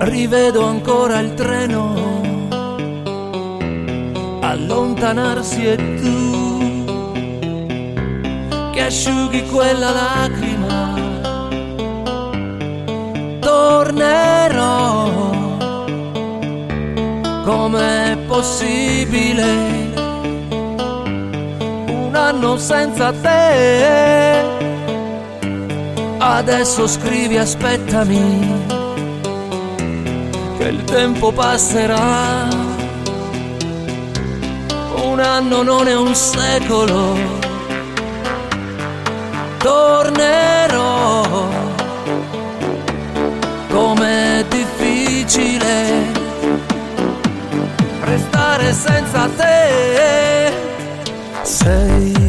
rivedo ancora il treno. Allontanarsi e tu che asciughi quella lacrima. Tornerò com'è possibile. Un anno senza te. Adesso scrivi aspettami il tempo passerà. Un anno non è un secolo. Tornerò. Com'è difficile restare senza te. Sei